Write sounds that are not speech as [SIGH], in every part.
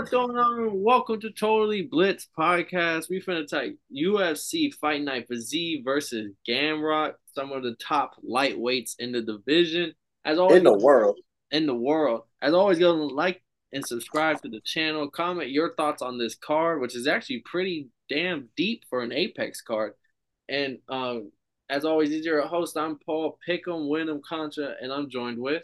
What's going on? Welcome to Totally Blitz podcast. We finna take UFC Fight Night for Z versus Gamrot, some of the top lightweights in the division. As always, in the world. In the world. As always, go like and subscribe to the channel. Comment your thoughts on this card, which is actually pretty damn deep for an Apex card. And um, as always, is your host. I'm Paul Pick'em, Wyndham Contra, and I'm joined with.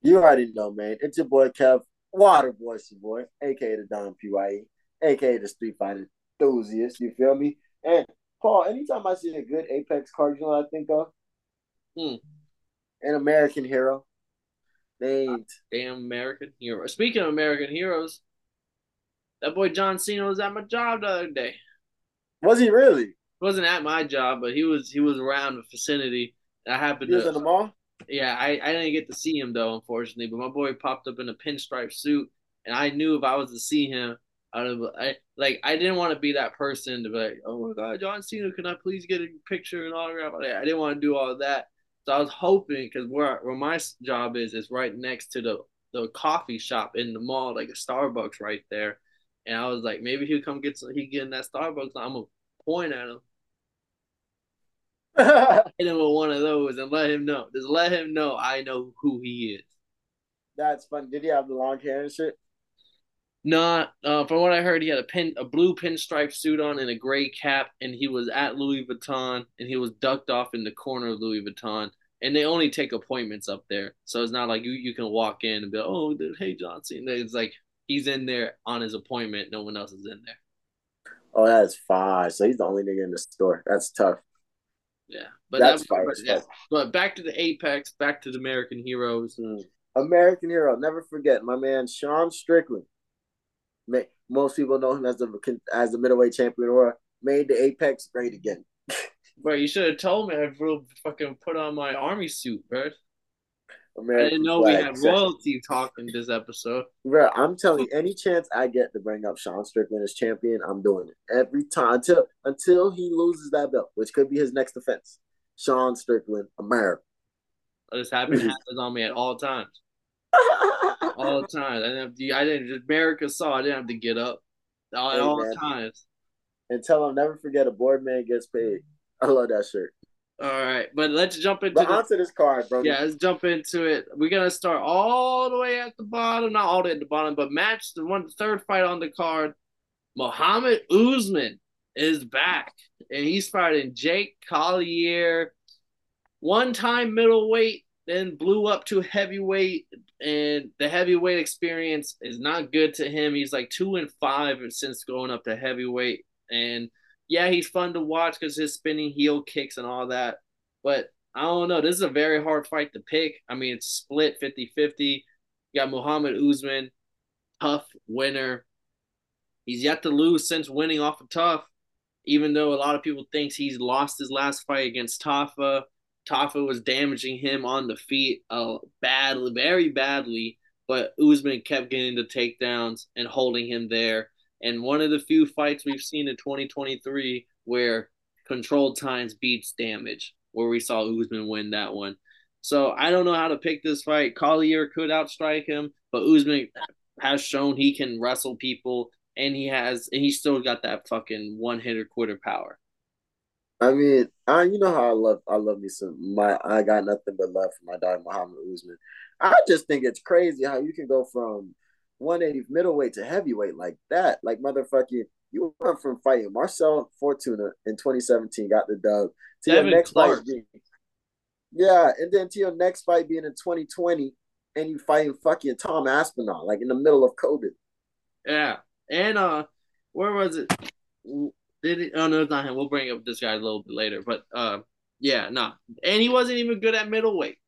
You already know, man. It's your boy Kev, Water Boy, your boy, aka the Don PYE, aka the Street Fighter enthusiast. You feel me? And Paul, anytime I see a good Apex card, you know I think of? Hmm. An American hero named Damn American Hero. Speaking of American heroes, that boy John Cena was at my job the other day. Was he really? wasn't at my job, but he was he was around the vicinity. I happened he was to in the mall. Yeah, I, I didn't get to see him though, unfortunately. But my boy popped up in a pinstripe suit, and I knew if I was to see him, I'd have, I like I didn't want to be that person to be like, oh my god, John Cena, can I please get a picture and autograph? I didn't want to do all that. So I was hoping because where where my job is is right next to the the coffee shop in the mall, like a Starbucks right there. And I was like, maybe he'll come get some. He get in that Starbucks. I'm gonna point at him [LAUGHS] hit him with one of those and let him know. Just let him know I know who he is. That's fun. Did he have the long hair and shit? Not uh, from what I heard, he had a pin, a blue pinstripe suit on and a gray cap, and he was at Louis Vuitton, and he was ducked off in the corner of Louis Vuitton. And they only take appointments up there, so it's not like you you can walk in and be like, oh, hey Johnson. It's like he's in there on his appointment. No one else is in there. Oh, that's fine. So he's the only nigga in the store. That's tough. Yeah, but that's fine. But, yeah. but back to the Apex, back to the American Heroes. Mm. American Hero. Never forget my man Sean Strickland. Most people know him as the as the middleweight champion or made the Apex great again. [LAUGHS] Bro, you should have told me I would fucking put on my army suit, bro. American I didn't know we had royalty talk in this episode. Bro, I'm telling you, any chance I get to bring up Sean Strickland as champion, I'm doing it every time until until he loses that belt, which could be his next defense. Sean Strickland, America. Oh, this happens mhm. happens on me at all times. [LAUGHS] all the time. I didn't have to, I didn't America saw I didn't have to get up. All, hey, all times. And tell him never forget a board man gets paid. I love that shirt. All right, but let's jump into but the, onto this card, bro. Yeah, let's jump into it. We're gonna start all the way at the bottom, not all the way at the bottom, but match the one third fight on the card. Muhammad Usman is back, and he's fighting Jake Collier, one-time middleweight, then blew up to heavyweight, and the heavyweight experience is not good to him. He's like two and five since going up to heavyweight, and yeah, he's fun to watch because his spinning heel kicks and all that. But I don't know. This is a very hard fight to pick. I mean, it's split 50 50. You got Muhammad Usman, tough winner. He's yet to lose since winning off of TUF, even though a lot of people think he's lost his last fight against Tafa. Tafa was damaging him on the feet uh, badly, very badly, but Usman kept getting the takedowns and holding him there and one of the few fights we've seen in 2023 where controlled times beats damage, where we saw Usman win that one. So I don't know how to pick this fight. Collier could outstrike him, but Usman has shown he can wrestle people, and he has, and he's still got that fucking one hitter quitter power. I mean, I you know how I love I love me some my I got nothing but love for my dog Muhammad Usman. I just think it's crazy how you can go from 180 middleweight to heavyweight like that. Like motherfucking, you went from fighting Marcel Fortuna in 2017, got the dub. To your next Clark. fight being, yeah, and then to your next fight being in 2020, and you fighting fucking Tom Aspinall, like in the middle of COVID. Yeah, and uh, where was it? Did it? Oh no, it's not him. We'll bring up this guy a little bit later, but uh, yeah, no, nah. and he wasn't even good at middleweight.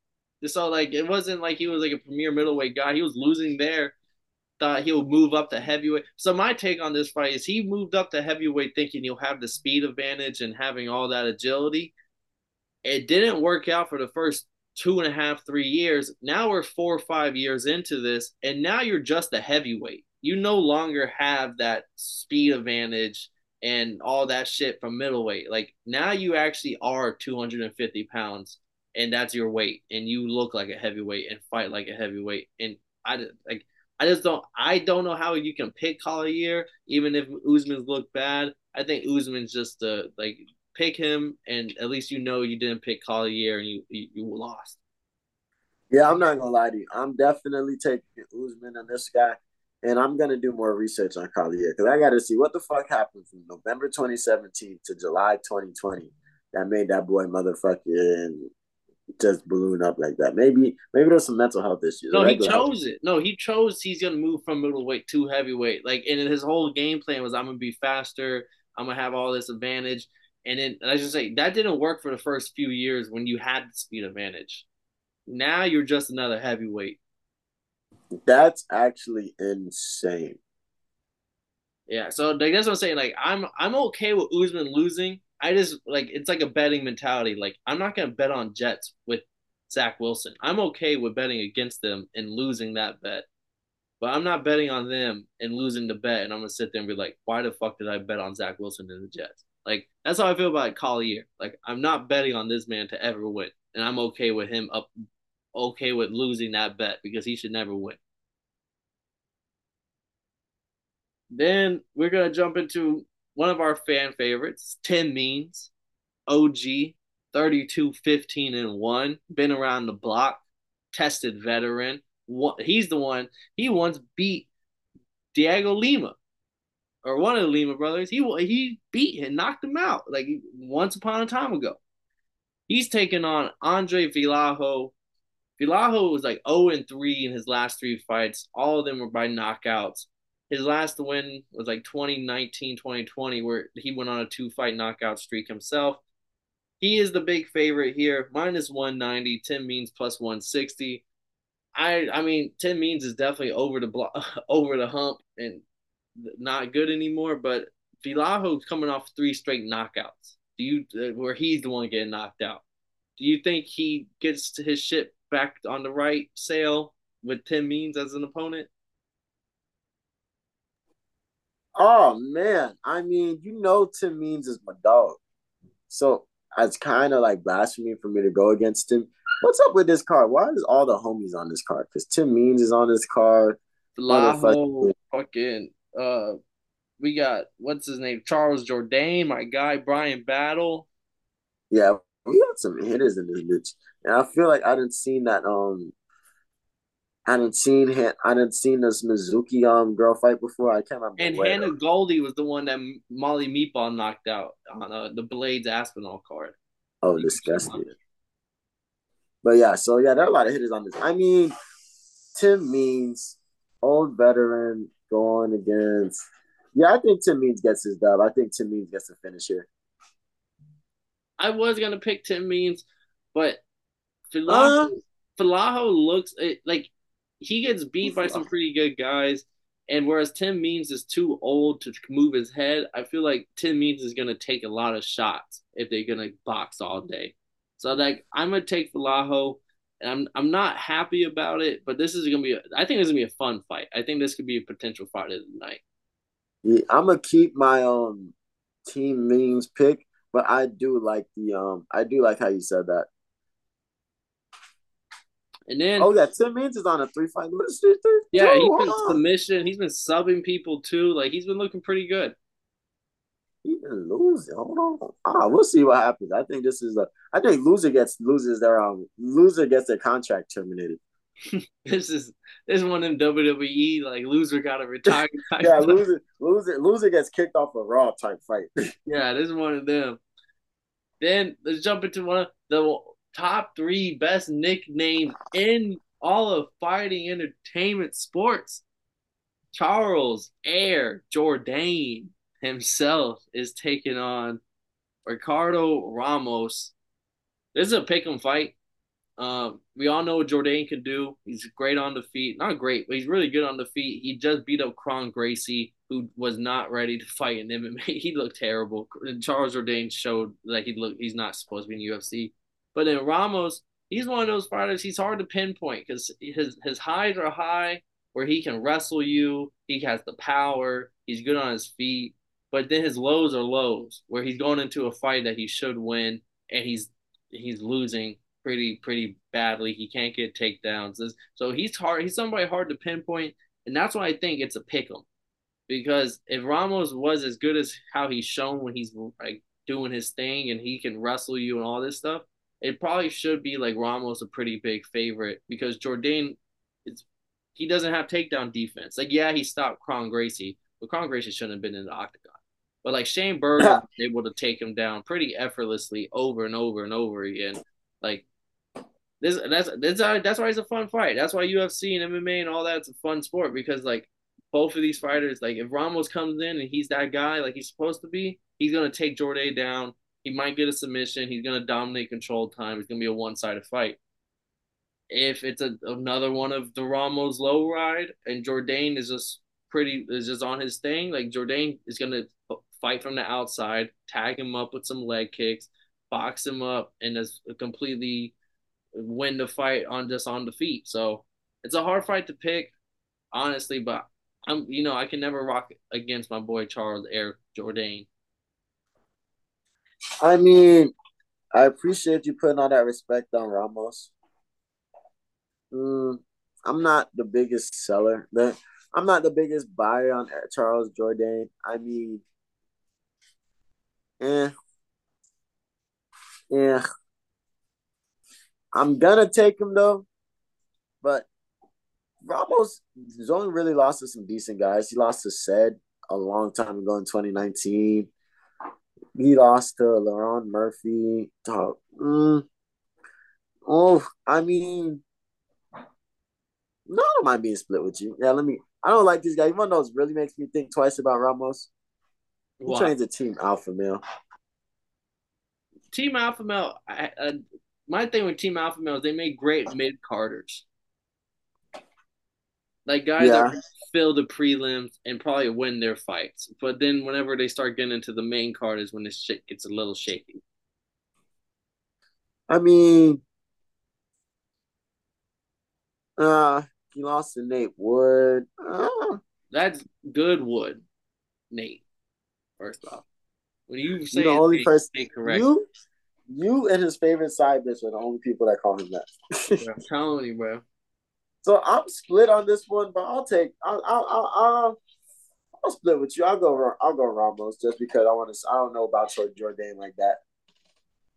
So like, it wasn't like he was like a premier middleweight guy. He was losing there thought he'll move up to heavyweight. So my take on this fight is he moved up to heavyweight thinking he'll have the speed advantage and having all that agility. It didn't work out for the first two and a half, three years. Now we're four or five years into this, and now you're just a heavyweight. You no longer have that speed advantage and all that shit from middleweight. Like now you actually are 250 pounds and that's your weight and you look like a heavyweight and fight like a heavyweight. And I like I just don't. I don't know how you can pick Collier even if Usman's look bad. I think Usman's just the like pick him, and at least you know you didn't pick Collier and you you, you lost. Yeah, I'm not gonna lie to you. I'm definitely taking Usman on this guy, and I'm gonna do more research on Collier because I got to see what the fuck happened from November 2017 to July 2020 that made that boy motherfucking just balloon up like that. Maybe maybe there's some mental health issues. No, he chose it. No, he chose he's gonna move from middleweight to heavyweight. Like, and his whole game plan was I'm gonna be faster. I'm gonna have all this advantage. And then and I just say that didn't work for the first few years when you had the speed advantage. Now you're just another heavyweight. That's actually insane. Yeah, so like that's what I'm saying. Like I'm I'm okay with Usman losing. I just like it's like a betting mentality. Like I'm not gonna bet on Jets with Zach Wilson. I'm okay with betting against them and losing that bet. But I'm not betting on them and losing the bet, and I'm gonna sit there and be like, why the fuck did I bet on Zach Wilson and the Jets? Like that's how I feel about Collier. Like I'm not betting on this man to ever win, and I'm okay with him up, okay with losing that bet because he should never win. Then we're gonna jump into one of our fan favorites, Tim Means, OG, 32, 15, and 1, been around the block, tested veteran. He's the one, he once beat Diego Lima or one of the Lima brothers. He he beat and knocked him out like once upon a time ago. He's taken on Andre Fialho. Fialho was like 0 and 3 in his last three fights. All of them were by knockouts. His last win was like 2019, 2020, where he went on a two fight knockout streak himself. He is the big favorite here, minus 190. Tim Means plus 160. I I mean, Tim Means is definitely over the block, [LAUGHS] over the hump, and not good anymore. But Fialho's coming off three straight knockouts. Do you uh, where he's the one getting knocked out? Do you think he gets his shit back on the right sail with Tim Means as an opponent? Oh man, I mean, you know, Tim Means is my dog, so it's kind of like blasphemy for me to go against him. What's up with this card? Why is all the homies on this card? Because Tim Means is on this card. Fucking uh, we got what's his name? Charles Jourdain, my guy Bryan Battle. Yeah, we got some hitters in this bitch, and I feel like I didn't seen that. Um, I didn't seen him. I didn't seen this Mizuki um girl fight before. I can't remember. And Hannah Goldy was the one that Molly Meatball knocked out on uh, the Blaydes Aspinall card. Oh, disgusting. But yeah, so yeah, there are a lot of hitters on this. I mean, Tim Means, old veteran, going against. Yeah, I think Tim Means gets his dub. I think Tim Means gets the finish here. I was gonna pick Tim Means, but Fialho, uh, looks like he gets beat by some pretty good guys. And whereas Tim Means is too old to move his head, I feel like Tim Means is gonna take a lot of shots if they're gonna box all day. So like I'm gonna take Fialho. I'm I'm not happy about it, but this is gonna be. A, I think this is gonna be a fun fight. I think this could be a potential fight of the night. Yeah, I'm gonna keep my um Tim Means pick, but I do like the um I do like how you said that. And then oh yeah, Tim Means is on a three fight list. Yeah, he's been submission. He's been subbing people too. Like he's been looking pretty good. He been losing. Hold on. Ah, we'll see what happens. I think this is a. I think loser gets loses their um loser gets their contract terminated. [LAUGHS] this is this is one of them WWE like loser got to [LAUGHS] retire. yeah, loser loser loser gets kicked off a Raw type fight. [LAUGHS] yeah, this is one of them. Then let's jump into one of the top three best nicknames in all of fighting entertainment sports. Charles Air Jourdain himself is taking on Ricardo Ramos. This is a pick 'em fight. Um, we all know what Jourdain can do. He's great on the feet. Not great, but he's really good on the feet. He just beat up Kron Gracie, who was not ready to fight in MMA. [LAUGHS] He looked terrible. Charles Jourdain showed that he looked he's not supposed to be in UFC. But then Ramos, he's one of those fighters. He's hard to pinpoint because his his highs are high, where he can wrestle you. He has the power. He's good on his feet. But then his lows are lows, where he's going into a fight that he should win, and he's he's losing pretty pretty badly. He can't get takedowns, so he's hard. He's somebody hard to pinpoint. And that's why I think it's a pick 'em. Because if Ramos was as good as how he's shown when he's like doing his thing and he can wrestle you and all this stuff, it probably should be like Ramos a pretty big favorite because Jourdain is he doesn't have takedown defense. Like, yeah, he stopped Kron Gracie, but Kron Gracie shouldn't have been in the octagon. But like Shane Burgos was able to take him down pretty effortlessly over and over and over again. Like this, that's that's that's why it's a fun fight. That's why UFC and MMA and all that's a fun sport because like both of these fighters, like if Ramos comes in and he's that guy like he's supposed to be, he's gonna take Jourdain down. He might get a submission. He's gonna dominate control time. It's gonna be a one sided fight if it's a, another one of the Ramos low ride and Jourdain is just pretty is just on his thing, like Jourdain is gonna fight from the outside, tag him up with some leg kicks, box him up, and just completely win the fight on just on the feet. So it's a hard fight to pick, honestly, but I'm you know I can never rock against my boy Charles Eric Jourdain. I mean, I appreciate you putting all that respect on Ramos. Mm, I'm not the biggest seller. The, I'm not the biggest buyer on Charles Jourdain. I mean, yeah, yeah. I'm gonna take him though, but Ramos has only really lost to some decent guys. He lost to Said a long time ago in 2019. He lost to Lerone Murphy. Oh, mm, oh, I mean, no, I don't mind being split with you. Yeah, let me. I don't like this guy. Even though it really makes me think twice about Ramos. He Why? trains a team alpha male. Team alpha male. I, uh, my thing with team alpha male is they make great mid carders. Like guys yeah. that fill the prelims and probably win their fights, but then whenever they start getting into the main card is when this shit gets a little shaky. I mean, uh, he lost to Nate Wood. Uh, That's good Wood, Nate. First off, when you say the only Nate, person Nate correct, you, you and his favorite side bitch are the only people that call him that. [LAUGHS] I'm telling you, bro. So I'm split on this one, but I'll take. I'll. I'll. I'll, I'll, I'll split with you. I'll go. I'll go Ramos just because I want to. I don't know about Jourdain like that.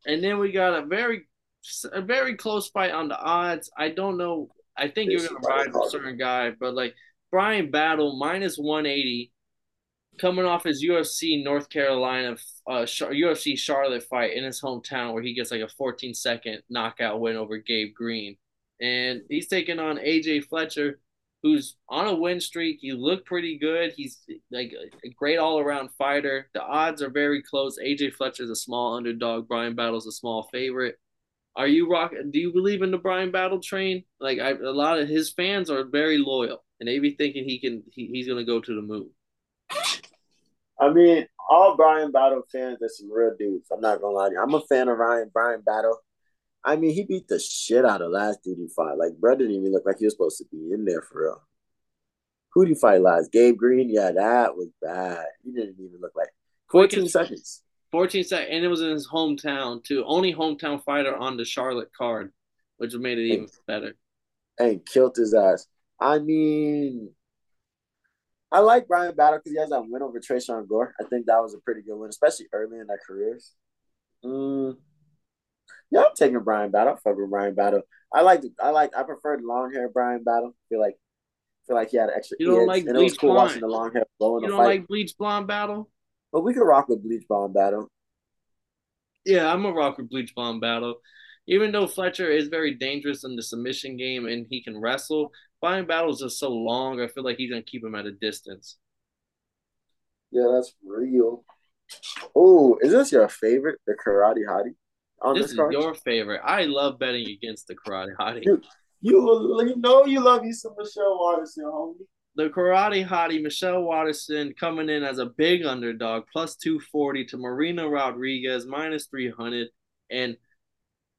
And then we got a very, a very close fight on the odds. I don't know I think you're gonna ride with a certain guy, but like Bryan Battle minus one eighty, coming off his UFC North Carolina uh, UFC Charlotte fight in his hometown where he gets like a 14 second knockout win over Gabe Green, and he's taking on AJ Fletcher, who's on a win streak. He looked pretty good. He's like a great all around fighter. The odds are very close. AJ Fletcher's a small underdog. Bryan Battle's a small favorite. Are you rock? Do you believe in the Bryan Battle train? Like I, a lot of his fans are very loyal, and they be thinking he can. He, he's gonna go to the moon. I mean, all Bryan Battle fans are some real dudes. I'm not gonna lie to you. I'm a fan of Ryan Bryan Battle. I mean, he beat the shit out of last duty fight. Like, bro didn't even look like he was supposed to be in there for real. Who did he fight last? Gabe Green? Yeah, that was bad. He didn't even look like 14 seconds. 14 seconds, and it was in his hometown too. Only hometown fighter on the Charlotte card, which made it even and, better. And killed his ass. I mean, I like Bryan Battle because he has that win over Tresean Gore. I think that was a pretty good win, especially early in their careers. Mm. Yeah, I'm taking Bryan Battle. I fuck with Bryan Battle. I like I like I preferred long hair Bryan Battle. I feel like I feel like he had extra. You don't like and it was cool blonde. watching the long hair blow in You don't fight. like bleach blonde battle? But we could rock with Bleach Blonde Battle. Yeah, I'm a rock with Bleach Blonde Battle. Even though Fletcher is very dangerous in the submission game and he can wrestle, Bryan Battle is just so long. I feel like he's gonna keep him at a distance. Yeah, that's real. Oh, is this your favorite, the Karate Hottie? On this, is your favorite. I love betting against the Karate Hottie. You, you, you know you love you some Michelle Waterson, homie the karate hottie Michelle Waterson, coming in as a big underdog, plus 240 to Marina Rodriguez, minus 300. And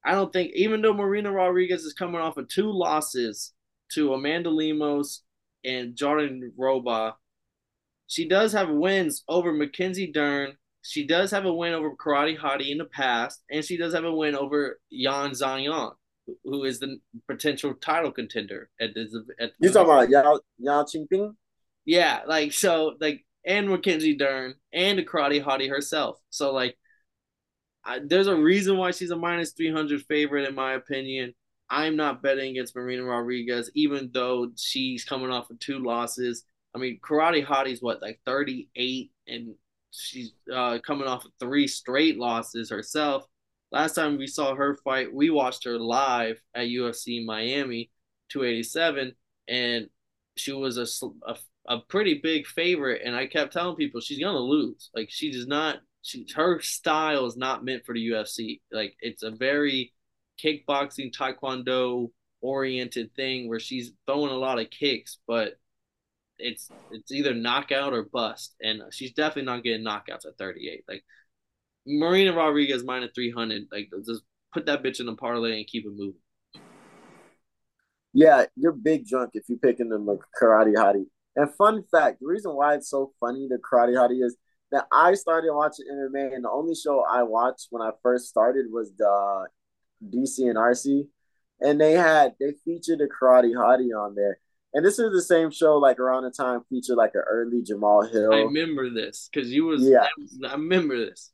I don't think, even though Marina Rodriguez is coming off of two losses to Amanda Lemos and Jandiroba, she does have wins over Mackenzie Dern. She does have a win over Karate Hottie in the past, and she does have a win over Yan Zhang who is the potential title contender at the at You talking about Yao Yao Qingping? Yeah, like so, like and Mackenzie Dern and the Karate Hottie herself. So like, I, there's a reason why she's a minus three hundred favorite in my opinion. I'm not betting against Marina Rodriguez, even though she's coming off of two losses. I mean, Karate Hottie's what like 38, and she's uh, coming off of three straight losses herself. Last time we saw her fight, we watched her live at UFC Miami 287, and she was a, a, a pretty big favorite. And I kept telling people she's gonna lose. Like she does not. She her style is not meant for the UFC. Like it's a very kickboxing, taekwondo oriented thing where she's throwing a lot of kicks, but it's it's either knockout or bust, and she's definitely not getting knockouts at 38. Like Marina Rodriguez minus 300, like just put that bitch in the parlay and keep it moving. Yeah, you're big drunk if you're picking the karate hottie. And fun fact, the reason why it's so funny the karate hottie is that I started watching MMA, and the only show I watched when I first started was the uh, DC and RC, and they had they featured the karate hottie on there. And this is the same show, like around the time featured like an early Jamal Hill. I remember this because you was yeah. I remember this.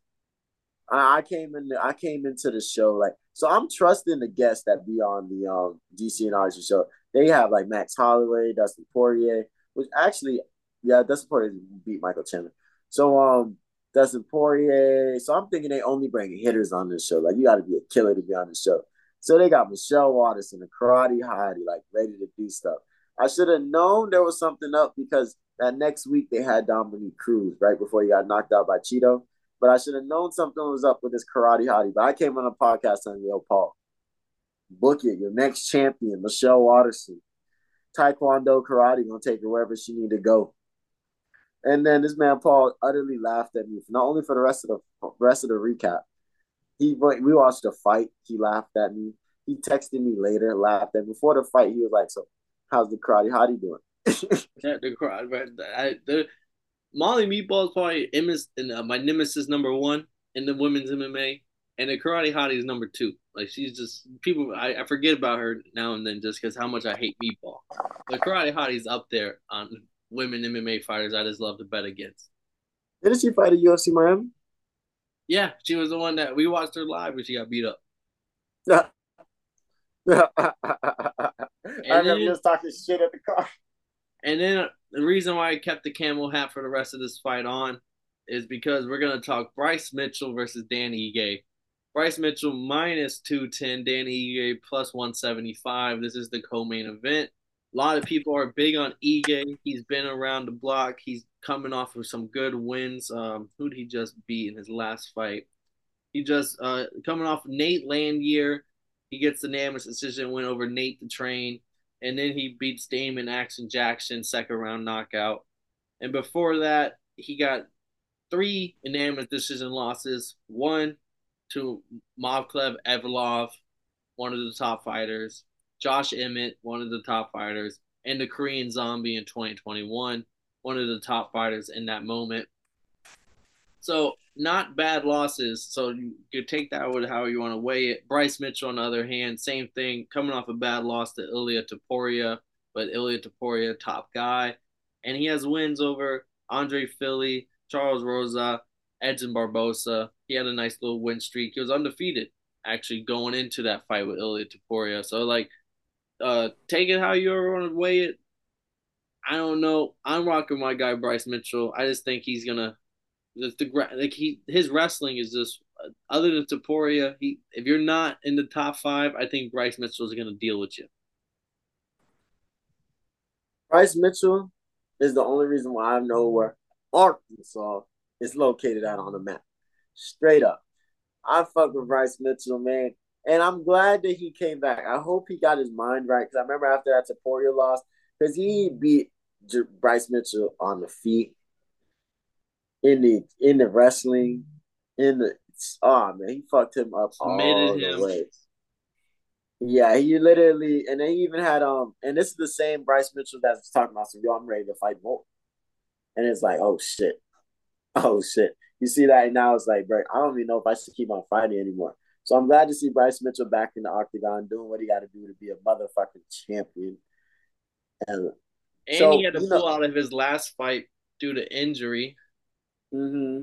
I, I came in. I came into the show like so. I'm trusting the guests that be on the um DC and RC show. They have like Max Holloway, Dustin Poirier, which actually, yeah, Dustin Poirier beat Michael Chandler. So um, Dustin Poirier. So I'm thinking they only bring hitters on this show. Like you got to be a killer to be on the show. So they got Michelle Waterson the Karate Hottie, like ready to do stuff. I should have known there was something up because that next week they had Dominick Cruz right before he got knocked out by Chito. But I should have known something was up with this Karate Hottie. But I came on a podcast on Yo Paul. Book it, your next champion, Michelle Waterson. Taekwondo karate gonna take her wherever she need to go. And then this man Paul utterly laughed at me, not only for the rest of the rest of the recap. He we watched the fight. He laughed at me. He texted me later, laughed. And before the fight, he was like, "So, how's the karate hottie doing?" [LAUGHS] yeah, the karate. I, the Molly Meatball is probably and, uh, my nemesis number one in the women's MMA, and the karate hottie is number two. Like she's just people. I, I forget about her now and then just because how much I hate Meatball. The karate hottie's up there on women MMA fighters I just love to bet against. Didn't she fight at UFC Miami? Yeah, she was the one that we watched her live when she got beat up. [LAUGHS] [LAUGHS] I remember just talking shit at the car. And then the reason why I kept the camel hat for the rest of this fight on is because we're gonna talk Bryce Mitchell versus Danny Ige. Bryce Mitchell minus 210, Danny Ige plus 175. This is the co-main event. A lot of people are big on Ige. He's been around the block. He's coming off of some good wins. Um, who did he just beat in his last fight? He just uh, coming off Nate Landwehr. He gets the unanimous decision win over Nate the Train, and then he beats Damon Action Jackson second round knockout. And before that, he got three unanimous decision losses. One to Movsar Evloev, one of the top fighters. Josh Emmett, one of the top fighters, and the Korean Zombie in 2021, one of the top fighters in that moment. So not bad losses. So you could take that with how you want to weigh it. Bryce Mitchell, on the other hand, same thing, coming off a bad loss to Ilia Topuria, but Ilia Topuria, top guy, and he has wins over Andre Fili, Charles Rosa, Edson Barbosa. He had a nice little win streak. He was undefeated actually going into that fight with Ilia Topuria. So like uh, take it how you ever want to weigh it. I don't know. I'm rocking my guy Bryce Mitchell. I just think he's gonna the, the like he his wrestling is just uh, other than Topuria. He if you're not in the top five, I think Bryce Mitchell is gonna deal with you. Bryce Mitchell is the only reason why I know where Arkansas is located at on the map. Straight up. I fuck with Bryce Mitchell, man. And I'm glad that he came back. I hope he got his mind right because I remember after that Topuria loss, because he beat Bryce Mitchell on the feet, in the in the wrestling, in the oh man, he fucked him up all him. the way. Yeah, he literally, and they even had um, and this is the same Bryce Mitchell that's talking about. So yo, I'm ready to fight more, and it's like, oh shit, oh shit. You see that now? It's like, bro, I don't even know if I should keep on fighting anymore So I'm glad to see Bryce Mitchell back in the octagon doing what he got to do to be a motherfucking champion. And, and so, he had to pull know, out of his last fight due to injury. Mm-hmm.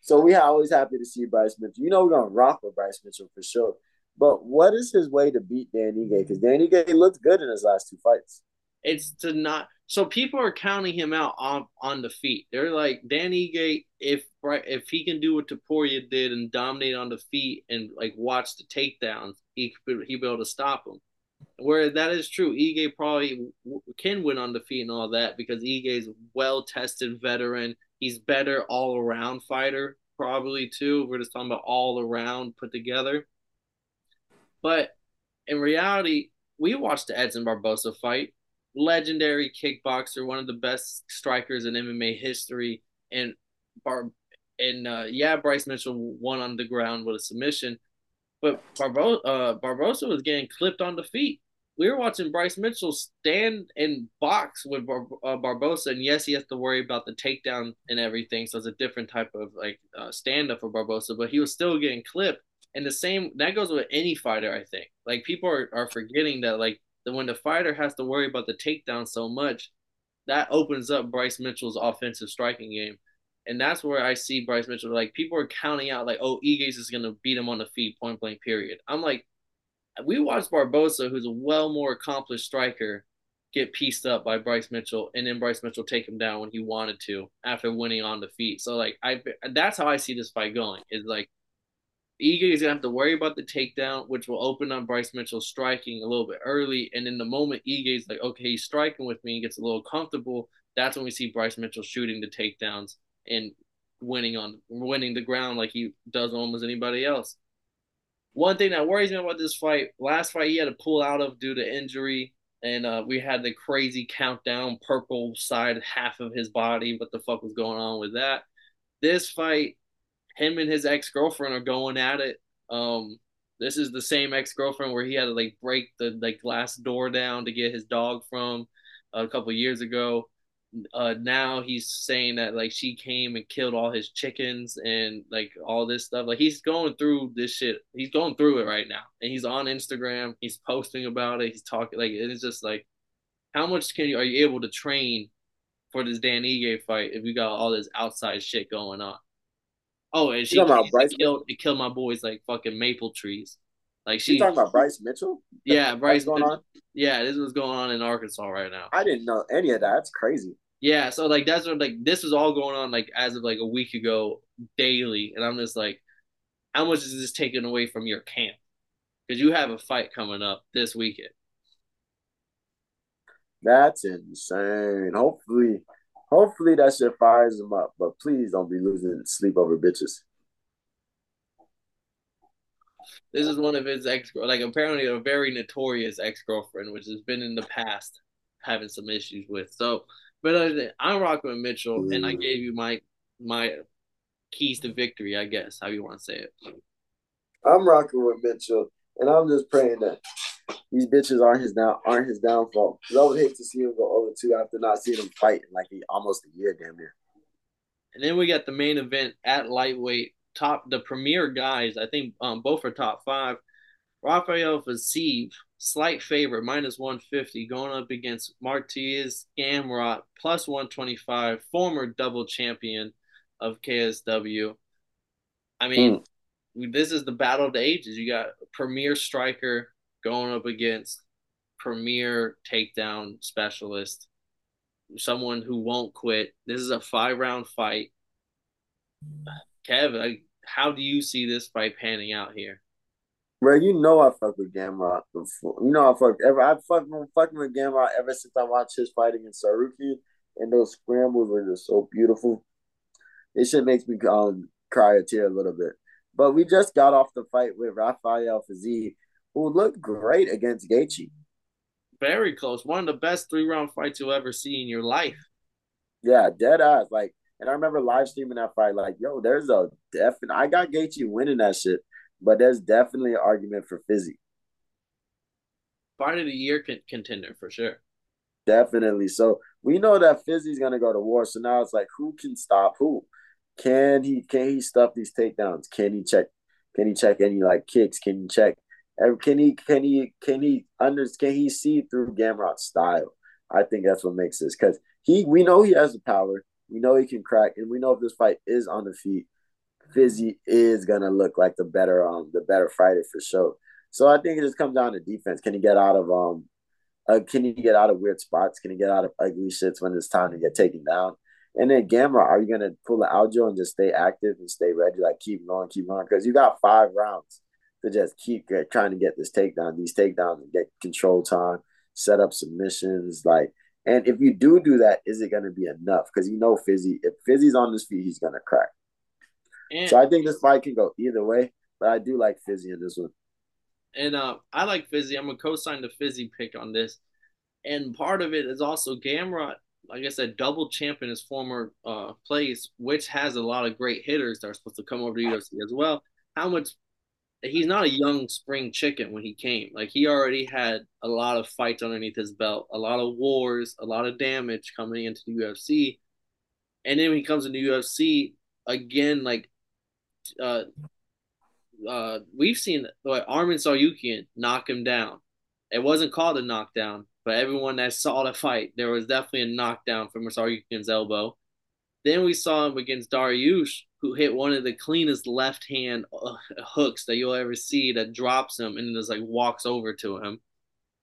So we are always happy to see Bryce Mitchell. You know we're gonna rock with Bryce Mitchell for sure. But what is his way to beat Danny Ige? Because Danny Ige looked good in his last two fights. It's to not. So people are counting him out on on the feet. They're like Danny Ige, if right if he can do what Topuria did and dominate on the feet and like watch the takedowns, he he be able to stop him. Where that is true, Ige probably can win on the feet and all that because Ige is well tested veteran. He's better all around fighter probably too. We're just talking about all around put together. But in reality, we watched the Edson Barbosa fight. Legendary kickboxer, one of the best strikers in MMA history, and Bar and uh, yeah, Bryce Mitchell won on the ground with a submission, but Barbo- uh, Barbosa was getting clipped on the feet. We were watching Bryce Mitchell stand and box with Bar- uh, Barbosa, and yes, he has to worry about the takedown and everything, so it's a different type of like uh, stand up for Barbosa, but he was still getting clipped. And the same that goes with any fighter, I think. Like people are, are forgetting that like that when the fighter has to worry about the takedown so much, that opens up Bryce Mitchell's offensive striking game. And that's where I see Bryce Mitchell. Like people are counting out, like, oh, Iges is gonna beat him on the feet, point blank, period. I'm like, we watched Barbosa, who's a well more accomplished striker, get pieced up by Bryce Mitchell, and then Bryce Mitchell take him down when he wanted to after winning on the feet. So like I, that's how I see this fight going. Is like Ige is gonna have to worry about the takedown, which will open up Bryce Mitchell striking a little bit early. And in the moment Ige is like, okay, he's striking with me, and gets a little comfortable. That's when we see Bryce Mitchell shooting the takedowns and winning on winning the ground like he does almost anybody else. One thing that worries me about this fight, last fight he had to pull out of due to injury, and uh, we had the crazy countdown, purple side half of his body. What the fuck was going on with that? This fight, him and his ex girlfriend are going at it. Um, this is the same ex girlfriend where he had to like break the like glass door down to get his dog from a couple years ago. Uh, now he's saying that like she came and killed all his chickens and like all this stuff. Like he's going through this shit. He's going through it right now, and he's on Instagram. He's posting about it. He's talking like it's just like, how much can you are you able to train for this Dan Ige fight if you got all this outside shit going on? Oh, and she about Bryce killed it killed my boys like fucking maple trees. Like she you talking about Bryce Mitchell? Yeah, Bryce going on. Yeah, this was going on in Arkansas right now. I didn't know any of that. That's crazy. Yeah, so like that's what like this was all going on like as of like a week ago daily, and I'm just like, how much is this taken away from your camp? Because you have a fight coming up this weekend. That's insane. Hopefully, Hopefully that shit fires him up, but please don't be losing sleep over bitches. This is one of his ex, girl like apparently a very notorious ex girlfriend, which has been in the past having some issues with. So, but uh, I'm rocking with Mitchell, mm. and I gave you my my keys to victory, I guess, how you want to say it. I'm rocking with Mitchell, and I'm just praying that these bitches aren't his down aren't his downfall. Because I would hate to see him go over two after not seeing him fight in like he almost a year, damn near. And then we got the main event at lightweight, top the premier guys. I think um, both are top five. Rafael Fiziev, slight favorite, minus 150, going up against Mateusz Gamrot, plus 125, former double champion of KSW. I mean, mm. this is the battle of the ages. You got premier striker going up against premier takedown specialist, someone who won't quit. This is a five round fight. Kev, how do you see this fight panning out here? Bro, you know I fuck with Gamrot before. You know I fuck ever I fuck fucking with Gamrot ever since I watched his fight against Saruki, and those scrambles were just so beautiful. It shit makes me um, cry a tear a little bit. But we just got off the fight with Rafael Fiziev, who looked great against Gaethje. Very close. One of the best three round fights you'll ever see in your life. Yeah, dead eyes. Like, and I remember live streaming that fight. Like, yo, there's a definite. I got Gaethje winning that shit, but there's definitely an argument for Fizzy. Fight of the year contender for sure. Definitely. So we know that Fizzy's gonna go to war. So now it's like, who can stop who? Can he? Can he stop these takedowns? Can he check? Can he check any like kicks? Can he check? Can he can he can he under can he see through Gamrot's style? I think that's what makes this because he we know he has the power. We know he can crack, and we know if this fight is on the feet, Fizzy is gonna look like the better um the better fighter for sure. So I think it just comes down to defense. Can he get out of um uh, can he get out of weird spots? Can he get out of ugly shits when it's time to get taken down? And then Gamrot, are you gonna pull the Aljo and just stay active and stay ready, like keep going, keep going? Because you got five rounds to just keep get, trying to get this takedown, these takedowns, and get control time, set up submissions, like. And if you do do that, is it to be enough? Because you know Fizzy, if Fizzy's on his feet, he's to crack. And, so I think this fight can go either way, but I do like Fizzy in this one. And uh, I like Fizzy. I'm gonna co-sign the Fizzy pick on this. And part of it is also Gamrot, like I said, double champion his former uh, place, which has a lot of great hitters that are supposed to come over to UFC as well. How much he's not a young spring chicken when he came. Like he already had a lot of fights underneath his belt, a lot of wars, a lot of damage coming into the UFC. And then when he comes into UFC again, like uh, uh, we've seen like Arman Tsarukyan knock him down. It wasn't called a knockdown, but everyone that saw the fight, there was definitely a knockdown from Tsarukyan's elbow. Then we saw him against Dariush, who hit one of the cleanest left hand uh, hooks that you'll ever see that drops him and just like walks over to him.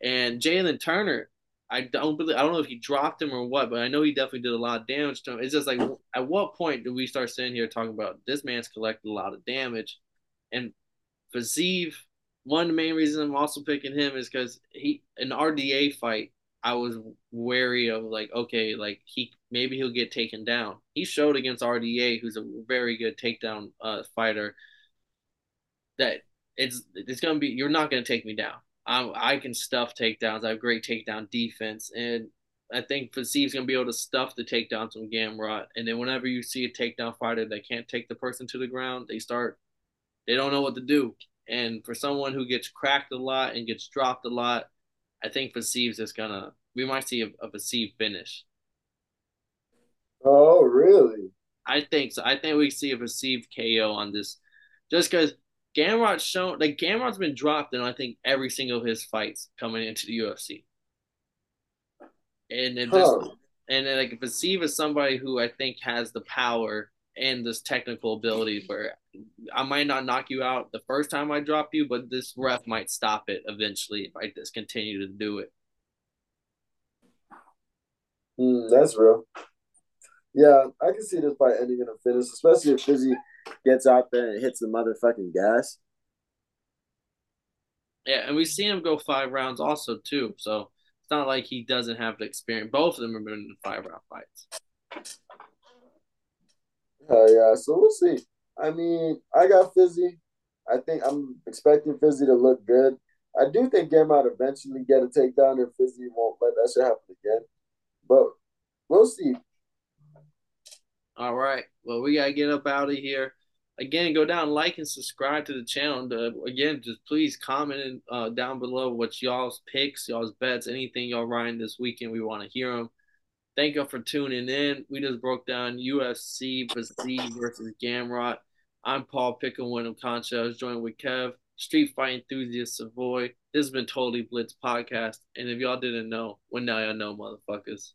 And Jalen Turner, I don't believe I don't know if he dropped him or what, but I know he definitely did a lot of damage to him. It's just like at what point do we start sitting here talking about this man's collected a lot of damage? And Fiziev, one of the main reasons I'm also picking him is because he an RDA fight. I was wary of like, okay, like he maybe he'll get taken down. He showed against RDA, who's a very good takedown uh, fighter, that it's it's gonna be you're not gonna take me down. I I can stuff takedowns. I have great takedown defense, and I think Fiziev's gonna be able to stuff the takedowns from Gamrot. And then whenever you see a takedown fighter that can't take the person to the ground, they start they don't know what to do. And for someone who gets cracked a lot and gets dropped a lot, I think Fiziev's is gonna we might see a, a Fiziev finish. Oh, really? I think so. I think we see a Fiziev KO on this, just because Gamrot's shown like Gamrot's been dropped in I think every single of his fights coming into the UFC. And it just huh. and then like Fiziev is somebody who I think has the power and this technical ability where I might not knock you out the first time I drop you, but this ref might stop it eventually if I just continue to do it. Mm, that's real. Yeah, I can see this fight ending in a finish, especially if Fizzy gets out there and hits the motherfucking gas. Yeah, and we've seen him go five rounds also too. So it's not like he doesn't have the experience. Both of them have been in five round fights. Uh, yeah, so we'll see. I mean, I got Fizzy. I think I'm expecting Fizzy to look good. I do think Gamrot eventually get a takedown, and Fizzy won't let that shit happen again. But we'll see. All right. Well, we gotta get up out of here. Again, go down, like, and subscribe to the channel. To, again, just please comment uh, down below what y'all's picks, y'all's bets, anything y'all riding this weekend. We want to hear them. Thank y'all for tuning in. We just broke down UFC Fiziev versus Gamrot. I'm Paul Pickle, Wyndham Concha. I was joined with Kev, Street Fight Enthusiast Savoy. This has been Totally Blitz Podcast. And if y'all didn't know, well, now y'all know, motherfuckers.